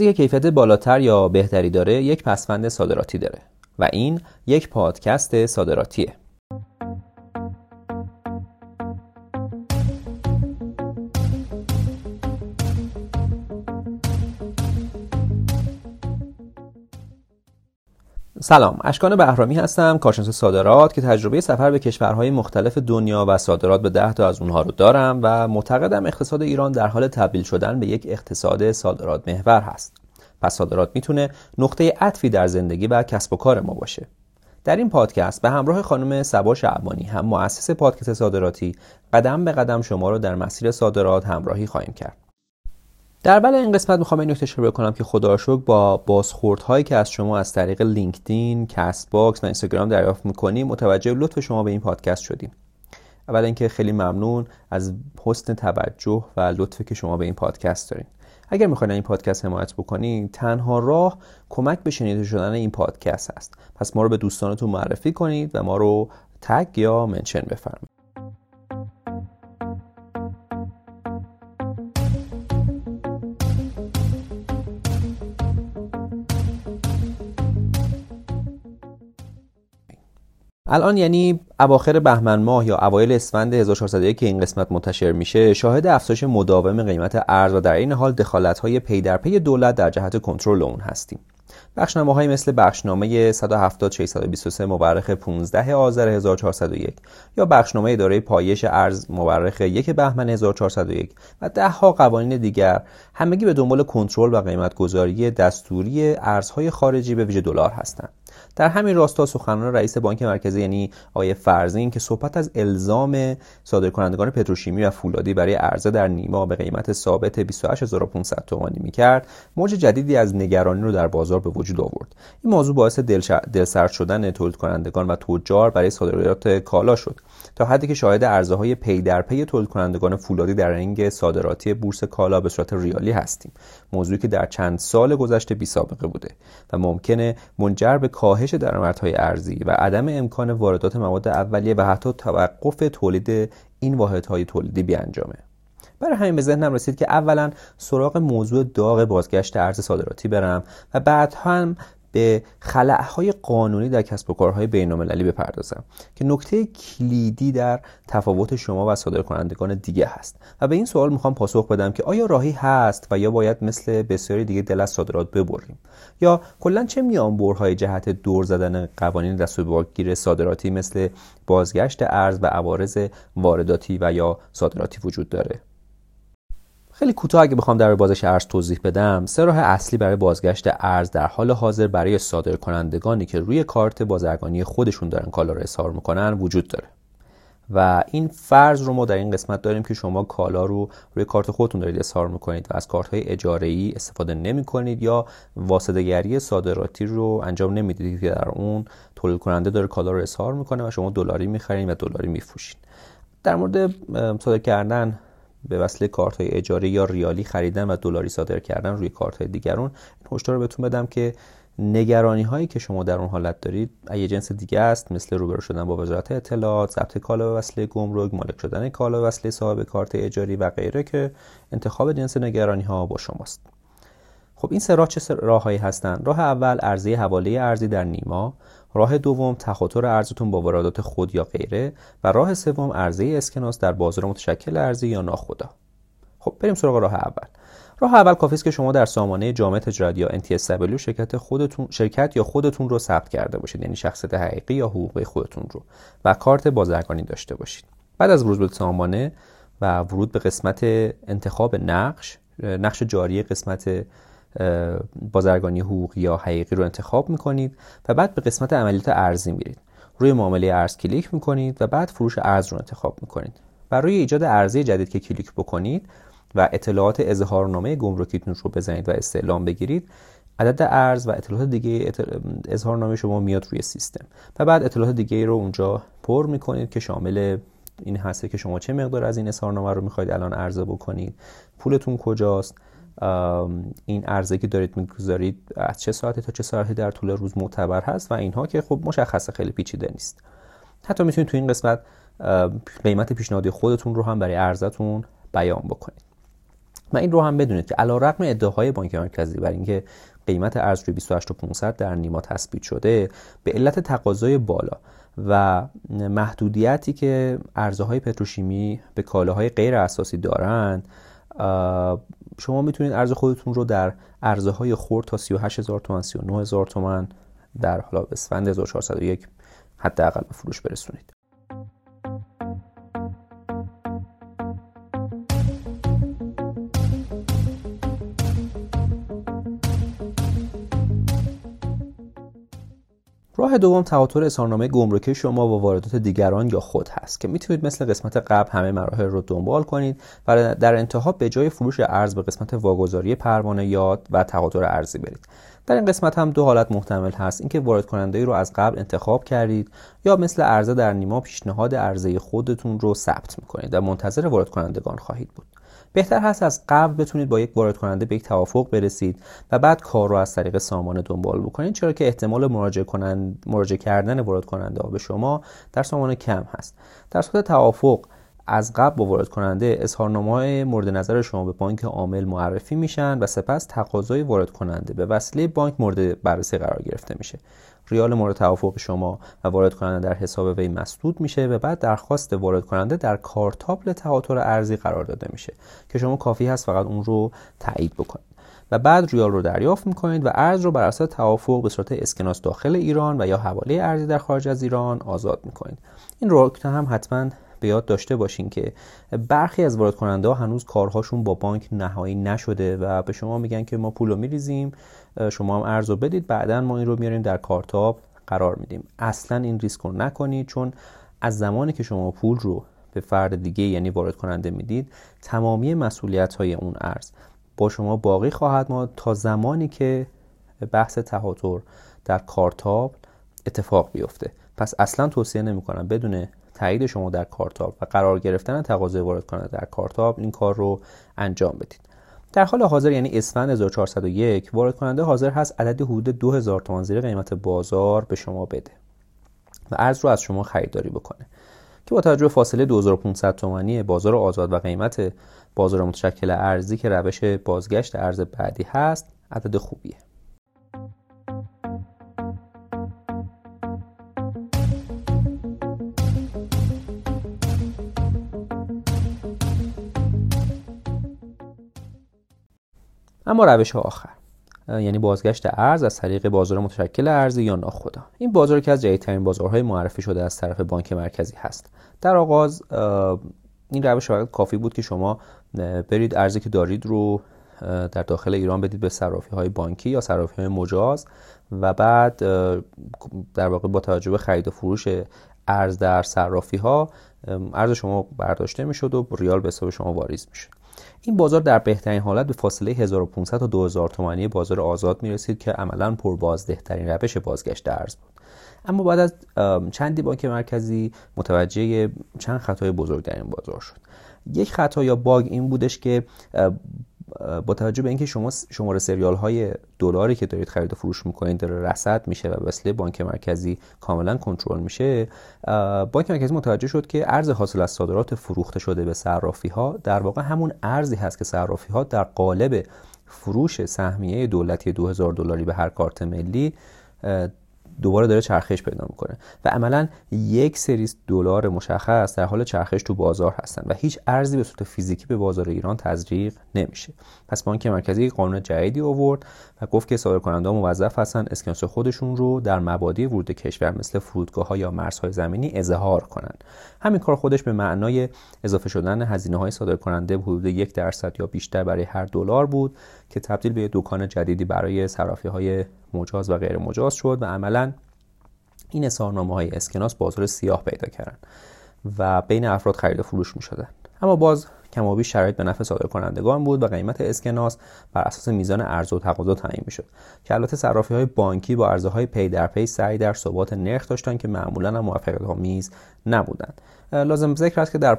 چیزی که کیفیت بالاتر یا بهتری داره یک پسفند صادراتی داره و این یک پادکست صادراتیه. سلام اشکان بهرامی هستم کارشناس صادرات که تجربه سفر به کشورهای مختلف دنیا و صادرات به ده تا از اونها رو دارم و معتقدم اقتصاد ایران در حال تبدیل شدن به یک اقتصاد صادرات محور هست. پس صادرات می‌تونه نقطه عطفی در زندگی و کسب و کار ما باشه. در این پادکست به همراه خانم سبا شعبانی هم مؤسس پادکست صادراتی قدم به قدم شما رو در مسیر صادرات همراهی خواهیم کرد. در اول این قسمت می‌خوام این نکته اشاره کنم که خدا با بازخورد هایی که از شما از طریق لینکدین، کست باکس و اینستاگرام دریافت می‌کنیم متوجه لطف شما به این پادکست شدیم. اول اینکه خیلی ممنون از حسن توجه و لطفی که شما به این پادکست دارین. اگر می‌خواین این پادکست حمایت بکنید تنها راه کمک به شنیده شدن این پادکست است پس ما رو به دوستانتون معرفی کنید و ما رو تگ یا منشن بفرمایید الان یعنی اواخر بهمن ماه یا اوایل اسفند 1401 که این قسمت منتشر میشه شاهد افزایش مداوم قیمت ارز و در این حال دخالت‌های پی در پی دولت در جهت کنترل اون هستیم. بخشنامه های مثل بخشنامه 170 623 مورخ 15 آذر 1401 یا بخشنامه اداره پایش ارز مورخ 1 بهمن 1401 و ده ها قوانین دیگر همگی به دنبال کنترل و قیمتگذاری دستوری ارزهای خارجی به ویژه دلار هستند. در همین راستا سخنان رئیس بانک مرکزی یعنی آقای فرزین که صحبت از الزام صادرکنندگان پتروشیمی و فولادی برای عرضه در نیما به قیمت ثابت 28500 تومانی می‌کرد موج جدیدی از نگرانی رو در بازار وجود آورد. این موضوع باعث دلسرد شدن تولید کنندگان و تجار برای صادرات کالا شد. تا حدی که شاهد عرضه های پی در پی تولید کنندگان فولادی در رینگ صادراتی بورس کالا به صورت ریالی هستیم. موضوعی که در چند سال گذشته بی سابقه بوده و ممکنه منجر به کاهش درآمدهای ارزی و عدم امکان واردات مواد اولیه و حتی توقف تولید این واحدهای تولیدی بیانجامه. برای همین به ذهنم رسید که اولا سراغ موضوع داغ بازگشت ارز صادراتی برم و بعد هم به خلعهای قانونی در کسب و کارهای بینالمللی بپردازم که نکته کلیدی در تفاوت شما و صادرکنندگان دیگه هست. و به این سوال می‌خوام پاسخ بدم که آیا راهی هست و یا باید مثل بسیاری دیگه دل از صادرات ببریم؟ یا کلا چه میانبرهای جهت دور زدن قوانین دستورگیر صادراتی مثل بازگشت ارز و عوارض وارداتی و یا صادراتی وجود داره؟ خیلی کوتاه اگه بخوام در بازش ارز توضیح بدم سه راه اصلی برای بازگشت ارز در حال حاضر برای صادر کنندگانی که روی کارت بازرگانی خودشون دارن کالا رو اظهار می‌کنن وجود داره. و این فرض رو ما در این قسمت داریم که شما کالا رو روی کارت خودتون دارید اظهار می‌کنید و از کارت های اجاره ای استفاده نمی کنید یا واسطه‌گری صادراتی رو انجام نمی‌دید که در اون تولید کننده داره کالا رو اظهار می‌کنه و شما دلاری می‌خرید و دلاری میفروشید. در مورد صادر کردن به وسیله کارت های اجاره یا ریالی خریدن و دلاری صادر کردن روی کارت های دیگرون این هشدار رو بهتون بدم که نگرانی هایی که شما در اون حالت دارید یه جنس دیگه است مثل روبرو شدن با وزارت اطلاعات ضبط کالا به وسیله گمرک مالک شدن کالا به وسیله صاحب کارت اجاری و غیره که انتخاب جنس نگرانی ها با شماست. خب این سه راه چه راههایی هستند راه اول ارزی حواله ارزی در نیما. راه دوم تخاطر ارزتون با واردات خود یا غیره و راه سوم عرضه اسکناس در بازار متشکل ارزی یا ناخدا. خب بریم سراغ راه اول. راه اول کافی است که شما در سامانه جامع تجارت یا NTSW شرکت خودتون شرکت یا خودتون رو ثبت کرده باشید یعنی شخصیت حقیقی یا حقوقی خودتون رو و کارت بازرگانی داشته باشید. بعد از ورود به سامانه و ورود به قسمت انتخاب نقش نقش جاری قسمت بازرگانی حقوقی یا حقیقی رو انتخاب می‌کنید و بعد به قسمت عملیات ارزی میرید. روی معامله ارز کلیک می‌کنید و بعد فروش ارز رو انتخاب می‌کنید. برای ایجاد ارزی جدید که کلیک بکنید و اطلاعات اظهارنامه گمرکیتون رو بزنید و استعلام بگیرید عدد ارز و اطلاعات دیگه اظهارنامه شما میاد روی سیستم. و بعد اطلاعات دیگه رو اونجا پر می‌کنید که شامل این هسته که شما چه مقدار از این اظهارنامه رو می‌خواید الان عرضه بکنید پولتون کجاست این عرضه که دارید می‌گذارید از چه ساعتی تا چه ساعتی در طول روز معتبر هست و اینها که خب مشخصه خیلی پیچیده نیست. حتی می‌تونید تو این قسمت قیمت پیشنهادی خودتون رو هم برای ارزتون بیان بکنید. و این رو هم بدونید که علیرغم ادعاهای بانک مرکزی بر اینکه قیمت ارز روی 28500 در نیما تثبیت شده به علت تقاضای بالا و محدودیتی که ارزهای پتروشیمی به کالاهای غیر اساسی دارند شما می‌تونید ارز خودتون رو در ارزهای خورد تا 38000 تومان 39000 تومان در حالا اسفند 1401 حداقل به فروش برسونید. راه دوم تواتر اظهارنامه گمرکی شما با واردات دیگران یا خود هست که می‌تونید مثل قسمت قبل همه مراحل رو دنبال کنید و در انتها به جای فروش ارز به قسمت واگذاری پروانه یاد و تواتر ارزی برید. در این قسمت هم دو حالت محتمل هست اینکه وارد کننده ای رو از قبل انتخاب کردید یا مثل ارزه در نیما پیشنهاد ارزه خودتون رو ثبت می‌کنید و منتظر وارد کنندگان خواهید بود. بهتر هست از قبل بتونید با یک وارد کننده به یک توافق برسید و بعد کار رو از طریق سامان دنبال بکنید چرا که احتمال مراجعه, کنند، مراجعه کردن وارد کننده به شما در سامان کم هست. در صورت توافق از قبل با وارد کننده اظهارنامه مورد نظر شما به بانک عامل معرفی میشن و سپس تقاضای وارد کننده به وسیله بانک مورد بررسی قرار گرفته میشه. ریال مورد توافق شما و وارد کننده در حساب وی مسدود میشه و بعد درخواست وارد کننده در کارتابل تهاتر ارزی قرار داده میشه که شما کافی هست فقط اون رو تایید بکنید. و بعد ریال رو دریافت می‌کنید و ارز رو بر اساس توافق به صورت اسکناس داخل ایران و یا حواله ارزی در خارج از ایران آزاد می‌کنید. این رو هم حتما به یاد داشته باشین که برخی از وارد کننده ها هنوز کارهاشون با بانک نهایی نشده و به شما میگن که ما پول میریزیم شما هم ارز رو بدید بعدا ما این رو میاریم در کارتاب قرار میدیم. اصلا این ریسک رو نکنید چون از زمانی که شما پول رو به فرد دیگه یعنی وارد کننده می‌دید تمامی مسئولیت های اون ارز با شما باقی خواهد ما تا زمانی که بحث تهاتر در کارتاب اتفاق بیفته. پس اصلا توصیه نمی کنم بدون تایید شما در کارتاب و قرار گرفتن تقاضای وارد کننده در کارتاب این کار رو انجام بدید. در حال حاضر یعنی اسفند 1401 وارد کننده حاضر هست عددی حدود 2000 تومان زیر قیمت بازار به شما بده و ارز رو از شما خریداری بکنه که با توجه فاصله 2500 تومانی بازار آزاد و قیمت بازار متشکل ارزی که روش بازگشت ارز بعدی هست عدد خوبیه. اما روش ها آخر. یعنی بازگشت ارز از طریق بازار متشکل ارزی یا ناخدا. این بازار که از جدیدترین بازارهای معرفی شده از طرف بانک مرکزی هست. در آغاز این روش فقط کافی بود که شما برید ارزی که دارید رو در داخل ایران بدید به صرافی های بانکی یا صرافی های مجاز و بعد در واقع با توجه به خرید و فروش ارز در صرافی ها ارز شما برداشته می‌شد و ریال به حساب شما واریز می‌شد. این بازار در بهترین حالت به فاصله 1500 تا 2000 تومانی بازار آزاد می رسید که عملا بازده ترین روش بازگشت ارز بود. اما بعد از چندی بانک مرکزی متوجه چند خطای بزرگ در این بازار شد. یک خطا یا باگ این بودش که با توجه به اینکه شما شماره سریال های دلاری که دارید خرید و فروش می‌کنید داره رصد میشه و وسیله بانک مرکزی کاملا کنترل میشه بانک مرکزی متوجه شد که ارز حاصل از صادرات فروخته شده به صرافی ها در واقع همون ارزی هست که صرافی ها در قالب فروش سهمیه دولتی 2000 دلاری به هر کارت ملی دوباره داره چرخش پیدا می‌کنه. و عملا یک سری دلار مشخص در حال چرخش تو بازار هستن و هیچ ارزی به صورت فیزیکی به بازار ایران تزریق نمیشه. پس بانک مرکزی قانون جدیدی آورد و گفت که صادرکننده موظف هستن اسکناس خودشون رو در مبادی ورود کشور مثل فرودگاه ها یا مرزهای زمینی اظهار کنند همین کار خودش به معنای اضافه شدن هزینه های صادرکننده حدود یک درصد یا بیشتر برای هر دلار بود که تبدیل به دکان جدیدی برای صرافی های مجاز و غیر مجاز شد و عملا این اظهارنامه های اسکناس بازار سیاه پیدا کردن و بین افراد خرید و فروش می شدن. اما باز کمابی شرایط به نفع صادر کنندگان بود و قیمت اسکناس بر اساس میزان عرضه و تقاضا تعیین می‌شد. که البته صرافی های بانکی با عرضه های پی در پی سعی در ثبات نرخ داشتند که معمولا هم موفقیت آمیز نبودند. لازم ذکر است که در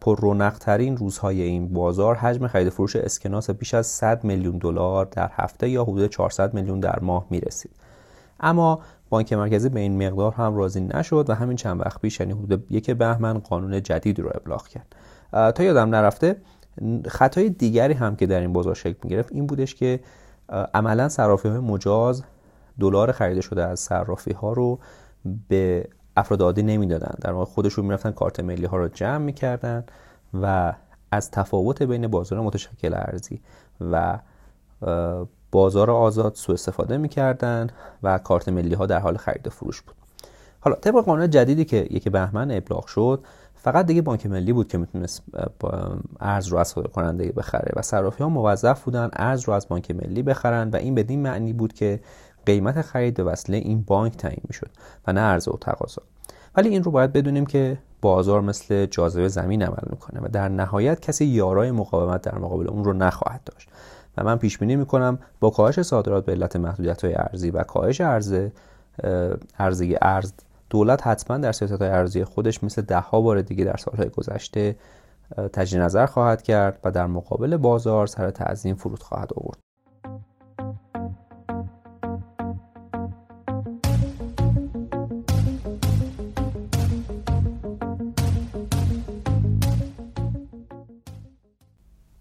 پررونق ترین روزهای این بازار حجم خرید فروش اسکناس بیش از 100 میلیون دلار در هفته یا حدود 400 میلیون در ماه می رسید اما بانک مرکزی به این مقدار هم راضی نشد و همین چند وقت پیش یعنی حدود یک بهمن قانون جدید رو ابلاغ کرد. تا یادم نرفته خطای دیگری هم که در این بازار شکل می‌گرفت این بودش که عملا صرافی های مجاز دلار خریده شده از صرافی ها رو به افراد عادی نمی‌دادن. در واقع خودشون می‌رفتن کارت ملی ها رو جمع می‌کردن و از تفاوت بین بازار متشکل ارزی و بازار آزاد سوء استفاده می‌کردن و کارت ملی ها در حال خرید و فروش بود. حالا طبق قانون جدیدی که یک بهمن ابلاغ شد فقط دیگه بانک ملی بود که می‌تونست ارز رو از کننده بخره و صرافی ها موظف بودن ارز رو از بانک ملی بخرن و این بدین معنی بود که قیمت خرید به وسیله این بانک تعیین می‌شد و نه عرضه و تقاضا ولی این رو باید بدونیم که بازار مثل جاذبه زمین عمل می‌کنه و در نهایت کسی یارای مقاومت در مقابل اون رو نخواهد داشت. و من پیش بینی می‌کنم با کاهش صادرات به علت محدودیت های ارزی و کاهش عرضه ارزی ارز دولت حتما در سیاست ارزی خودش مثل ده ها بار دیگه در سالهای گذشته تجدید نظر خواهد کرد و در مقابل بازار سر تعظیم فرود خواهد آورد.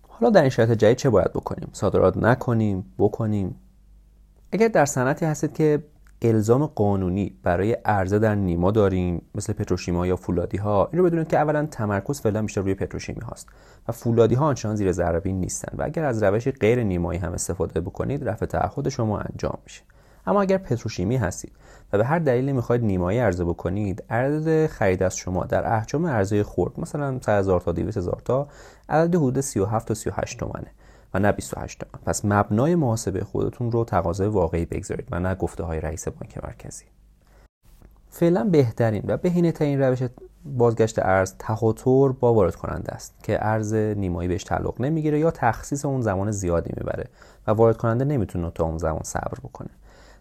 حالا در این شرایط جدید چه باید بکنیم؟ صادرات نکنیم؟ بکنیم؟ اگر در صنعتی هستید که الزام قانونی برای عرضه در نیما داریم مثل پتروشیما یا فولادی ها این رو بدونید که اولا تمرکز فعلا بیشتر روی پتروشیمی هاست و فولادی ها آنچنان زیر ذره نیستن و اگر از روش غیر نیمایی هم استفاده بکنید رفع تعهد شما انجام میشه. اما اگر پتروشیمی هستید و به هر دلیلی می‌خواید نیمایی عرضه بکنید عدد خرید از شما در احجام عرضه خرد مثلا 100 هزار تا 200 هزار تا عدد حدود 37 تا 38 تومنه. و نه 28 تومن پس مبنای محاسبه خودتون رو تقاضای واقعی بگذارید و نه گفته های رئیس بانک مرکزی. فعلا بهترین و بهینه ترین روش بازگشت ارز تهاتر با وارد کننده است که ارز نیمایی بهش تعلق نمی‌گیره یا تخصیص اون زمان زیادی می‌بره و وارد کننده نمی‌تونه تا اون زمان صبر بکنه.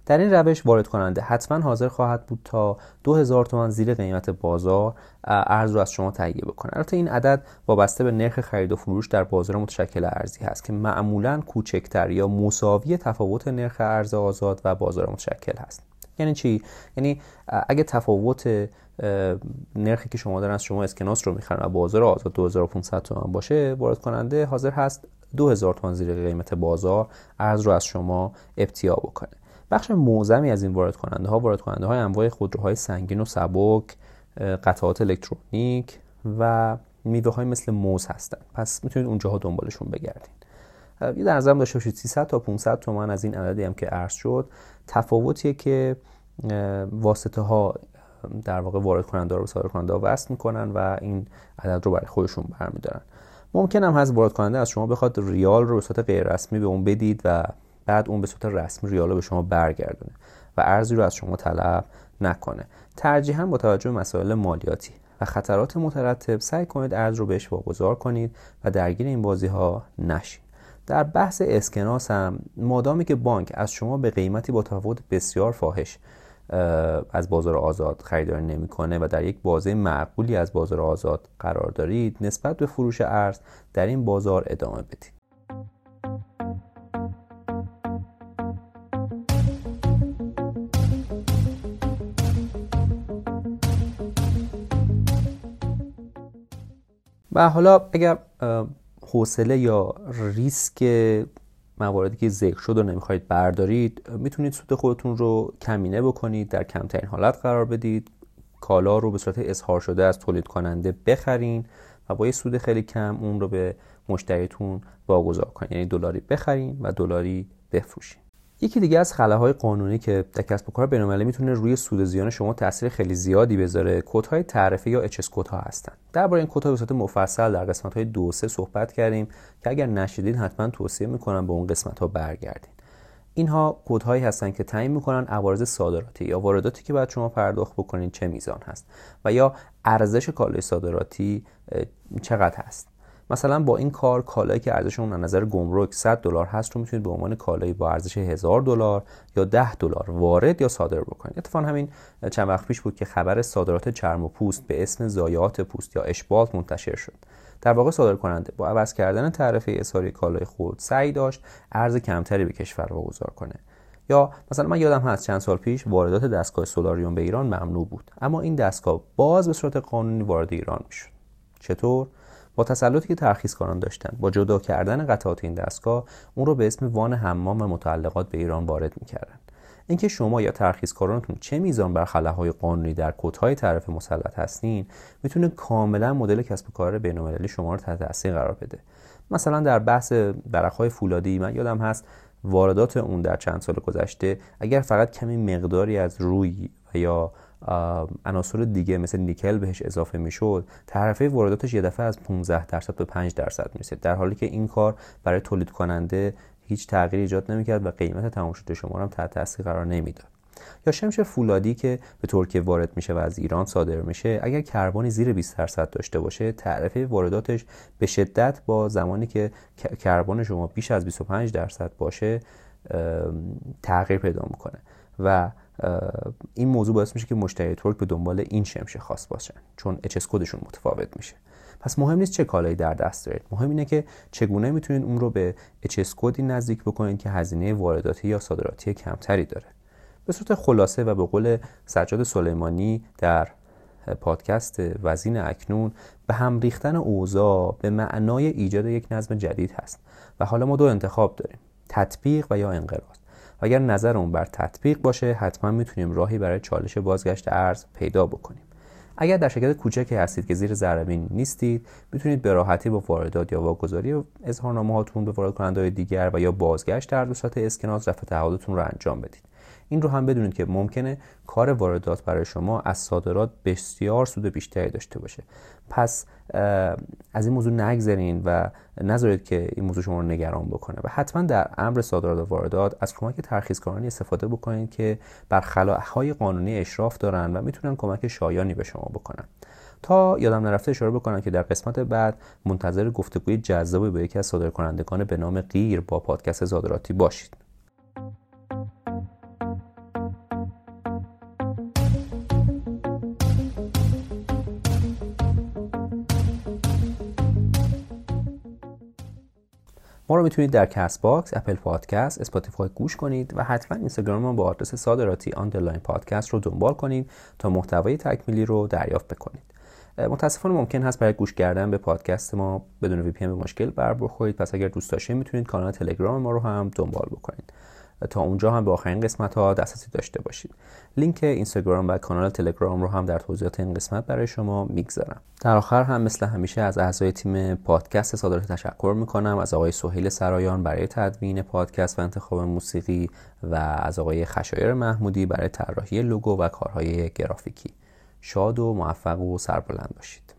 در این روش وارد کننده حتما حاضر خواهد بود تا 2000 تومان زیر قیمت بازار ارز رو از شما تهیه بکنه. البته این عدد وابسته به نرخ خرید و فروش در بازار متشکل ارزی هست که معمولا کوچکتر یا مساوی تفاوت نرخ ارز آزاد و بازار متشکل هست. یعنی چی؟ یعنی اگه تفاوت نرخی که شما دارن از شما اسکناس رو می‌خرن و بازار آزاد 2500 تومان باشه وارد کننده حاضر هست 2000 تومان زیر قیمت بازار ارز رو از شما ابتیا بکنه. بخش معظمی از این وارد کننده ها وارد کننده های انواع خودروهای سنگین و سبک قطعات الکترونیک و میوه های مثل موز هستن. پس می‌تونید اونجاها دنبالشون بگردین. یه در نظرم داشته باشید 300 تا 500 تومن از این عددی هم که عرض شد تفاوتیه که واسطه ها در واقع وارد کننده رو صادر کننده ها وصل می‌کنن و این عدد رو برای خودشون برمیدارن. ممکن هم هست وارد کننده از شما بخواد ریال رو به صورت غیر رسمی به اون بدید و بعد اون به صورت رسمی ریال به شما برگردونه و ارزی رو از شما طلب نکنه. ترجیحاً با توجه به مسائل مالیاتی و خطرات مترتب سعی کنید ارز رو بهش واگذار کنید و درگیر این بازی ها نشید در بحث اسکناس هم مادامی که بانک از شما به قیمتی با تفاوت بسیار فاحش از بازار آزاد خریداری نمی‌کنه و در یک بازه معقولی از بازار آزاد قرار دارید نسبت به فروش ارز در این بازار ادامه بدید. و حالا اگر حوصله یا ریسک مواردی که ذکر شد رو نمی‌خواید بردارید می‌تونید سود خودتون رو کمینه بکنید در کمترین حالت قرار بدید. کالا رو به صورت اظهار شده از تولید کننده بخرین و با یه سود خیلی کم اون رو به مشتریتون واگذار کنید یعنی دلاری بخرین و دلاری بفروشین. یکی دیگه از خلاهای قانونی که در کسب و کار بین‌المللی می‌تونه روی سود زیان شما تاثیر خیلی زیادی بذاره. کدهای تعرفه یا اچ ها هستن. درباره این کدها به صورت مفصل در قسمت های دو سه صحبت کردیم که اگر نشدید حتما توصیه می‌کنم به اون قسمت ها برگردین. اینها کدهایی هستن که تعیین می‌کنن عوارض صادراتی یا وارداتی که باید شما پرداخت بکنید چه میزان هست و یا ارزش کالای صادراتی چقدر هست. مثلا با این کار کالایی که ارزش اون از نظر گمرک 100 دلار هست رو می‌تونید به عنوان کالایی با ارزش 1000 دلار یا 10 دلار وارد یا صادر بکنید. اتفاقا همین چند وقت پیش بود که خبر صادرات چرم و پوست به اسم زایات پوست یا اشبالت منتشر شد. در واقع صادر کننده با عوض کردن تعرفه اصاری کالای خود سعی داشت ارز کمتری به کشور واگذار کنه. یا مثلا من یادم هست چند سال پیش واردات دستگاه سولاریوم به ایران ممنوع بود اما این دستگاه باز به صورت قانونی وارد ایران می‌شد. چطور؟ با تسلطی که ترخیصکاران داشتن با جدا کردن قطعات این دستگاه اون رو به اسم وان حمام متعلقات به ایران وارد می‌کردن. اینکه شما یا ترخیصکارانتون چه میزان بر خلاهای قانونی در کدهای تعرفه مسلط هستین می‌تونه کاملا مدل کسب و کار بین‌المللی شما رو تحت تاثیر قرار بده. مثلا در بحث درخهای فولادی من یادم هست واردات اون در چند سال گذشته اگر فقط کمی مقداری از روی یا عناصر دیگه مثل نیکل بهش اضافه می‌شد تعرفه وارداتش یه دفعه از 15 درصد به 5 درصد می‌رسید. در حالی که این کار برای تولید کننده هیچ تغییری ایجاد نمی‌کرد و قیمت تمام شده شما هم تحت تاثیر قرار نمی‌داد. یا شمش فولادی که به ترکیه وارد میشه و از ایران صادر میشه اگر کربنی زیر 20 درصد داشته باشه تعرفه وارداتش به شدت با زمانی که کربن شما بیش از 25 درصد باشه تغییر پیدا می‌کنه. و این موضوع باعث میشه که مشتری ترک به دنبال این شمش خاص باشن چون اچ کدشون متفاوت میشه. پس مهم نیست چه کالایی در دست دارید. مهم اینه که چگونه می‌تونید اون رو به اچ کدی نزدیک بکنید که هزینه وارداتی یا صادراتی کمتری داره. به صورت خلاصه و به قول سجاد سلیمانی در پادکست وزین اکنون به هم ریختن اوضاع به معنای ایجاد یک نظم جدید هست و حالا ما دو انتخاب داریم تطبیق و یا انقراض. و اگر نظرمون بر تطبیق باشه حتما می‌تونیم راهی برای چالش بازگشت ارز پیدا بکنیم. اگر در شرکت کوچکی هستید که زیر ذره نیستید می‌تونید به راحتی با واردات یا واگذاری اظهارنامه هاتون به وارد کننده دیگر و یا بازگشت در صورت اسکناس رفع تعهداتون رو انجام بدید. این رو هم بدونید که ممکنه کار واردات برای شما از صادرات بسیار سود بیشتری داشته باشه. پس از این موضوع نگذرین و نذارید که این موضوع شما رو نگران بکنه و حتما در امر صادرات و واردات از کمک ترخیصکارانی استفاده بکنید که بر خلاهای قانونی اشراف دارن و می‌تونن کمک شایانی به شما بکنن. تا یادم نرفته اشاره بکنم که در قسمت بعد منتظر گفتگوی جذابی با یکی از صادرکنندگان به نام قیر با پادکست صادراتی باشید. ما رو می‌تونید در Castbox، Apple Podcast، Spotify گوش کنید و حتما اینستاگرام ما با آدرس صادراتی underline podcast رو دنبال کنید تا محتوای تکمیلی رو دریافت بکنید. متاسفانه ممکن هست برای گوش کردن به پادکست ما بدون وی پی مشکل بر بخورید پس اگر دوست داشتید می‌تونید کانال تلگرام ما رو هم دنبال بکنید. تا اونجا هم به آخرین قسمت ها دسترسی داشته باشید. لینک اینستاگرام و کانال تلگرام رو هم در توضیحات این قسمت برای شما می‌گذارم. در آخر هم مثل همیشه از اعضای تیم پادکست صادرات تشکر می‌کنم. از آقای سهیل سرایان برای تدوین پادکست و انتخاب موسیقی و از آقای خشایر محمودی برای طراحی لوگو و کارهای گرافیکی. شاد و موفق و سربلند باشید.